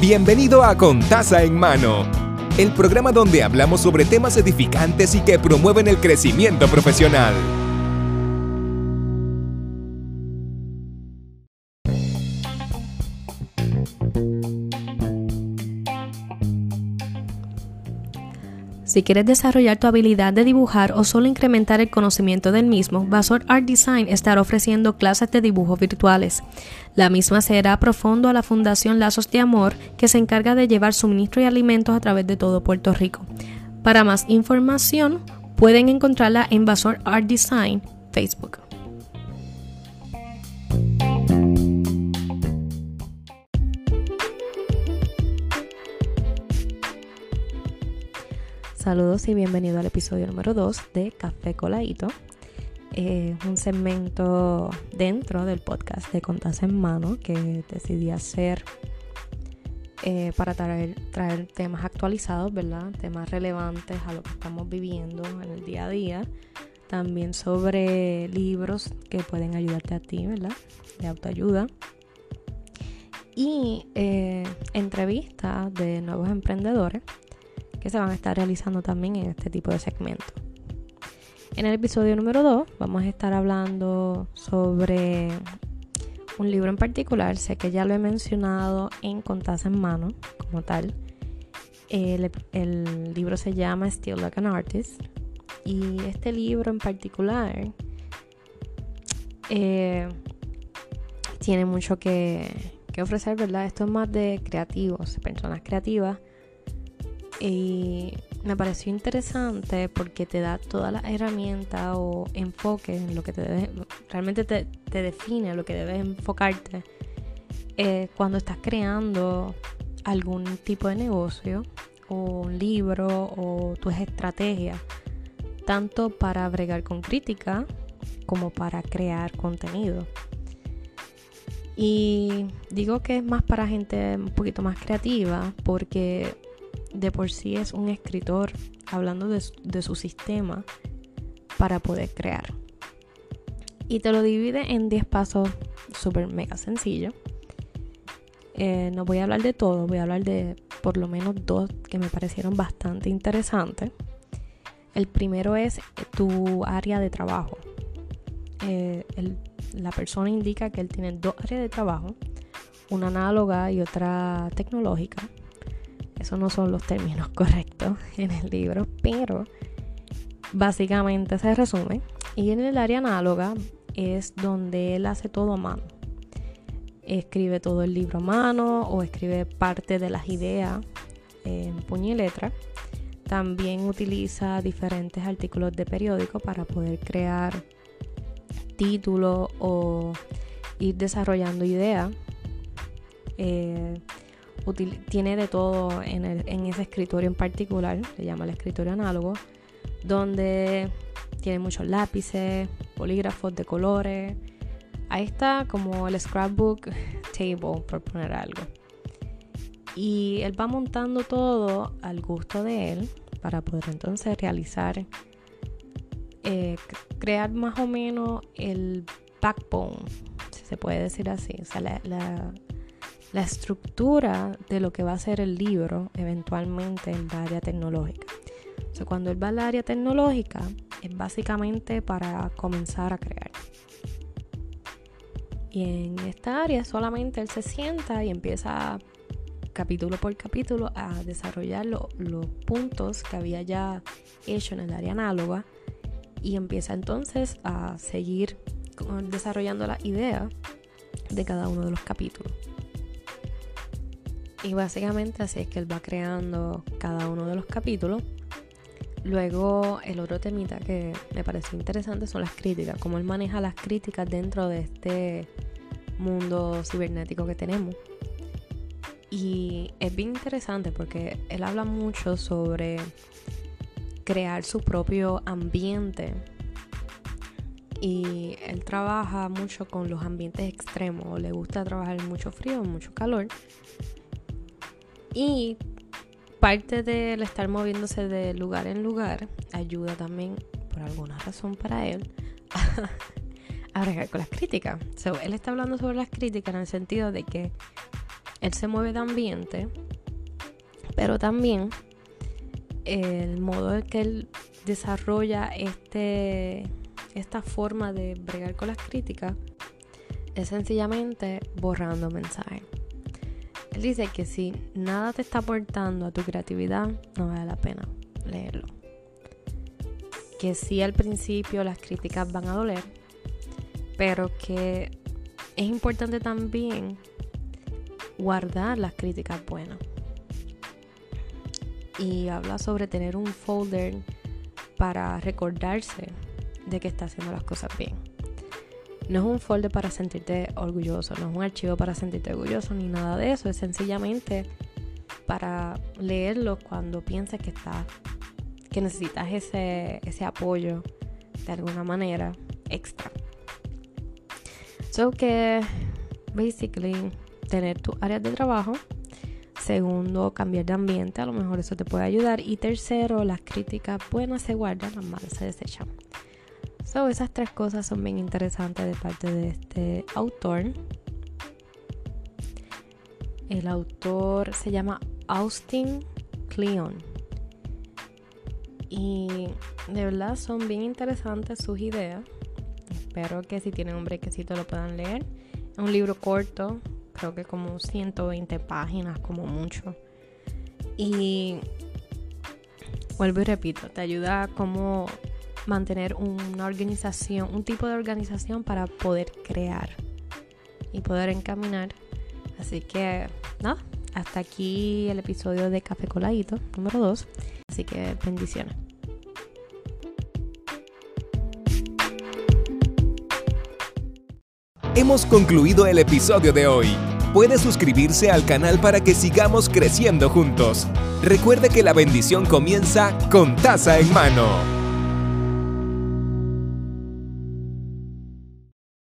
Bienvenido a Contaza en Mano, el programa donde hablamos sobre temas edificantes y que promueven el crecimiento profesional. Si quieres desarrollar tu habilidad de dibujar o solo incrementar el conocimiento del mismo, Vasor Art Design estará ofreciendo clases de dibujo virtuales. La misma será profundo a la Fundación Lazos de Amor, que se encarga de llevar suministro y alimentos a través de todo Puerto Rico. Para más información, pueden encontrarla en Vasor Art Design Facebook. Saludos y bienvenido al episodio número 2 de Café Coladito. Eh, un segmento dentro del podcast de Contas en Mano que decidí hacer eh, para traer, temas actualizados, ¿verdad? Temas relevantes a lo que estamos viviendo en el día a día. También sobre libros que pueden ayudarte a ti, ¿verdad? De autoayuda. Y eh, entrevistas de nuevos emprendedores que se van a estar realizando también en este tipo de segmento. En el episodio número 2 vamos a estar hablando sobre un libro en particular. Sé que ya lo he mencionado en Contas en Mano como tal. El, libro se llama Still Like an Artist. Y este libro en particular eh, tiene mucho que, que ofrecer, ¿verdad? Esto es más de creativos, personas creativas y me pareció interesante porque te da todas las herramientas o enfoque en lo que te debes, realmente te, define lo que debes enfocarte eh, cuando estás creando algún tipo de negocio o un libro o tus estrategias, tanto para bregar con crítica como para crear contenido. Y digo que es más para gente un poquito más creativa porque de por sí es un escritor hablando de, su sistema para poder crear. Y te lo divide en 10 pasos súper mega sencillo. Eh, no voy a hablar de todo, voy a hablar de por lo menos dos que me parecieron bastante interesantes. El primero es tu área de trabajo. Eh, la persona indica que él tiene dos áreas de trabajo, una análoga y otra tecnológica. Esos no son los términos correctos en el libro, pero básicamente se resume. Y en el área análoga es donde él hace todo a mano. Escribe todo el libro a mano o escribe parte de las ideas en puño y letra. También utiliza diferentes artículos de periódico para poder crear títulos o ir desarrollando ideas. Eh, tiene de todo en, ese escritorio en particular, se llama el escritorio análogo, donde tiene muchos lápices, polígrafos de colores. Ahí está como el scrapbook table, por poner algo. Y él va montando todo al gusto de él para poder entonces realizar, eh, crear más o menos el backbone, si se puede decir así, o sea, la, estructura de lo que va a ser el libro eventualmente en el área tecnológica. O cuando él va al área tecnológica es básicamente para comenzar a crear. Y en esta área solamente él se sienta y empieza capítulo por capítulo a desarrollar los puntos que había ya hecho en el área análoga y empieza entonces a seguir desarrollando la idea de cada uno de los capítulos. Y básicamente así es que él va creando cada uno de los capítulos. Luego el otro temita que me pareció interesante son las críticas, cómo él maneja las críticas dentro de este mundo cibernético que tenemos. Y es bien interesante porque él habla mucho sobre crear su propio ambiente. Y él trabaja mucho con los ambientes extremos. Le gusta trabajar mucho frío, mucho calor. Y parte del estar moviéndose de lugar en lugar ayuda también, por alguna razón para él, a bregar con las críticas. él está hablando sobre las críticas en el sentido de que él se mueve de ambiente, pero también el modo en que él desarrolla este, esta forma de bregar con las críticas es sencillamente borrando mensajes. Él dice que si nada te está aportando a tu creatividad, no vale la pena leerlo. Que sí al principio las críticas van a doler, pero que es importante también guardar las críticas buenas. Y habla sobre tener un folder para recordarse de que está haciendo las cosas bien. No es un folder para sentirte orgulloso, no es un archivo para sentirte orgulloso ni nada de eso, es sencillamente para leerlo cuando pienses que está que necesitas ese, ese apoyo de alguna manera extra. So que basically tener tus áreas de trabajo. Segundo, cambiar de ambiente, a lo mejor eso te puede ayudar. Y tercero, las críticas buenas se guardan, las malas se desechan. So, esas tres cosas son bien interesantes de parte de este autor. El autor se llama Austin Kleon. Y de verdad son bien interesantes sus ideas. Espero que si tienen un brequecito lo puedan leer. Es un libro corto, creo que como 120 páginas como mucho. Y vuelvo y repito, te ayuda a como mantener una organización, un tipo de organización para poder crear y poder encaminar. Así que nada, hasta aquí el episodio de Café Coladito número 2. Así que bendiciones. Hemos concluido el episodio de hoy. Puede suscribirse al canal para que sigamos creciendo juntos. Recuerde que la bendición comienza con taza en mano.